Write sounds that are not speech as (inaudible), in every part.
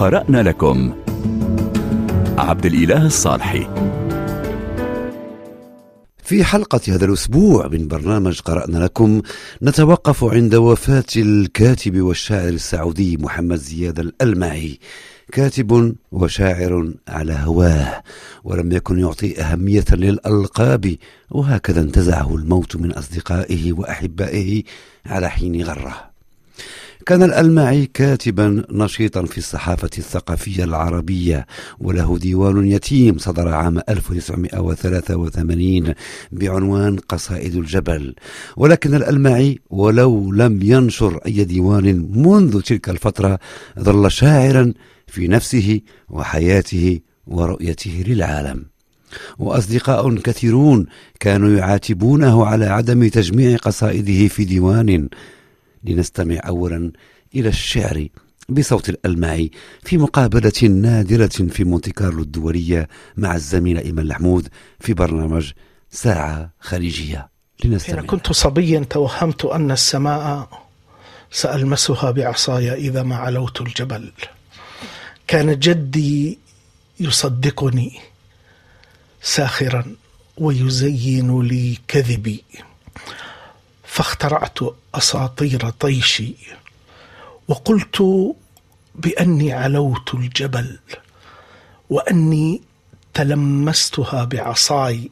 قرأنا لكم. عبد الإله الصالحي. في حلقة هذا الأسبوع من برنامج قرأنا لكم نتوقف عند وفاة الكاتب والشاعر السعودي محمد زياد الألمعي. كاتب وشاعر على هواه ولم يكن يعطي أهمية للألقاب وهكذا انتزعه الموت من أصدقائه وأحبائه على حين غرة. كان الألمعي كاتبا نشيطا في الصحافة الثقافية العربية وله ديوان يتيم صدر عام 1983 بعنوان قصائد الجبل. ولكن الألمعي ولو لم ينشر أي ديوان منذ تلك الفترة ظل شاعرا في نفسه وحياته ورؤيته للعالم. وأصدقاء كثيرون كانوا يعاتبونه على عدم تجميع قصائده في ديوان لنستمع اولا إلى الشعر بصوت الألمعي في مقابلة نادرة في مونتي كارلو الدولية مع الزميل إيمان الحمود في برنامج ساعة خليجية. لنستمع. حين كنت صبيا توهمت أن السماء سألمسها بعصاي إذا ما علوت الجبل. كان جدي يصدقني ساخرا ويزين لي كذبي. فاخترعت أساطير طيشي وقلت بأني علوت الجبل وأني تلمستها بعصاي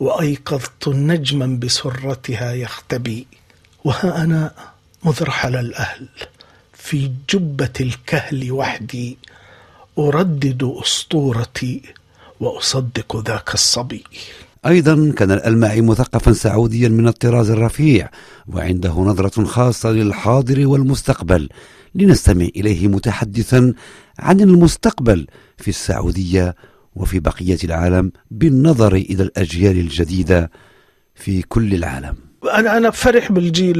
وأيقظت نجما بسرتها يختبي. وها أنا مذ رحل الأهل في جبة الكهل وحدي أردد أسطورتي وأصدق ذاك الصبي. أيضا كان الألمعي مثقفا سعوديا من الطراز الرفيع وعنده نظرة خاصة للحاضر والمستقبل. لنستمع إليه متحدثا عن المستقبل في السعودية وفي بقية العالم بالنظر إلى الأجيال الجديدة في كل العالم. أنا أنا فرح بالجيل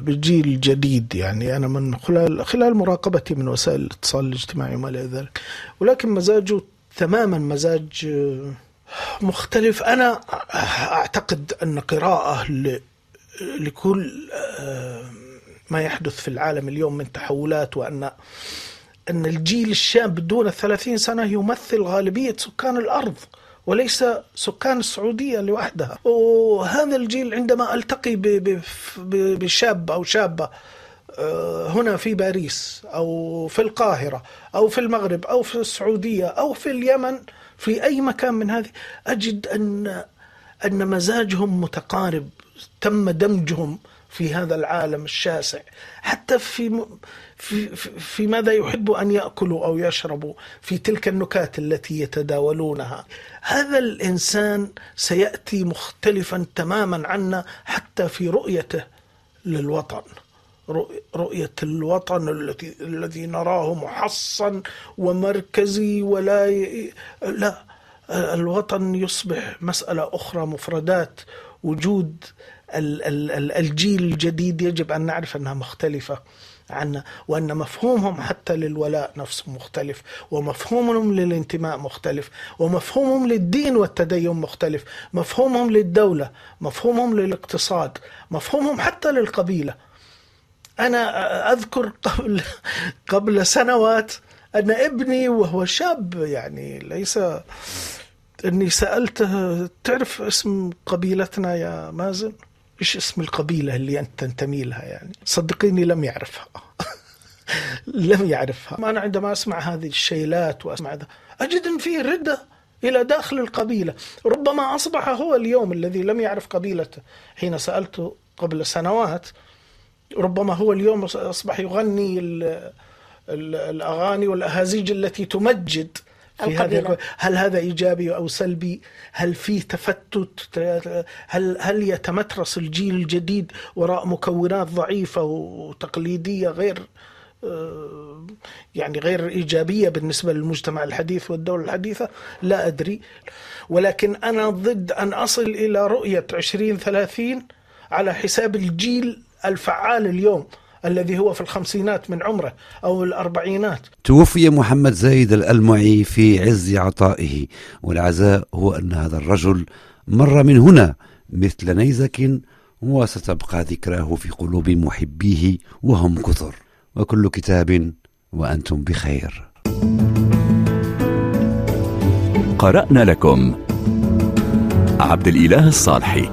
بالجيل الجديد يعني أنا من خلال خلال مراقبتي من وسائل الاتصال الاجتماعي وما إلى ذلك. ولكن مزاجه تماما مزاج مختلف. أنا أعتقد أن قراءة لكل آه، ما يحدث في العالم اليوم من تحولات وأن أن الجيل الشاب دون الثلاثين سنة يمثل غالبية سكان الأرض وليس سكان السعودية لوحدها. وهذا الجيل عندما ألتقي بشاب أو شابة هنا في باريس أو في القاهرة أو في المغرب أو في السعودية أو في اليمن في أي مكان من هذه أجد أن أن مزاجهم متقارب تم دمجهم في هذا العالم الشاسع. حتى في في في ماذا يحب أن يأكلوا أو يشربوا في تلك النكات التي يتداولونها. هذا الإنسان سيأتي مختلفا تماما عنا حتى في رؤيته للوطن. رؤية الوطن الذي الذي نراه محصن ومركزي ولا ي... لا الوطن يصبح مسألة أخرى مفردات وجود الجيل الجديد يجب أن نعرف أنها مختلفة عنا وأن مفهومهم حتى للولاء نفسه مختلف ومفهومهم للانتماء مختلف ومفهومهم للدين والتدين مختلف مفهومهم للدولة مفهومهم للاقتصاد مفهومهم حتى للقبيلة. أنا أذكر قبل قبل سنوات أن ابني وهو شاب يعني ليس أني سألته تعرف اسم قبيلتنا يا مازن؟ إيش اسم القبيلة اللي أنت تنتمي لها يعني؟ صدقيني لم يعرفها (laughs) لم يعرفها أنا عندما أسمع هذه الشيلات وأسمع ذا أجد أن فيه ردة إلى داخل القبيلة ربما أصبح هو اليوم الذي لم يعرف قبيلته حين سألته قبل سنوات ربما هو اليوم أصبح يغني الأغاني والأهازيج التي تمجد في هذا هل هذا إيجابي أو سلبي؟ هل في تفتت؟ هل هل يتمترس الجيل الجديد وراء مكونات ضعيفة وتقليدية غير آه، يعني غير إيجابية بالنسبة للمجتمع الحديث والدولة الحديثة؟ لا أدري ولكن أنا ضد أن أصل إلى رؤية 2030 على حساب الجيل الفعال اليوم الذي هو في الخمسينات من عمره أو الأربعينات. توفي محمد زايد الألمعي في عز عطائه والعزاء هو أن هذا الرجل مر من هنا مثل نيزك وستبقى ذكراه في قلوب محبيه وهم كثر. وكل كتاب وأنتم بخير. قرأنا لكم عبد الإله الصالحي.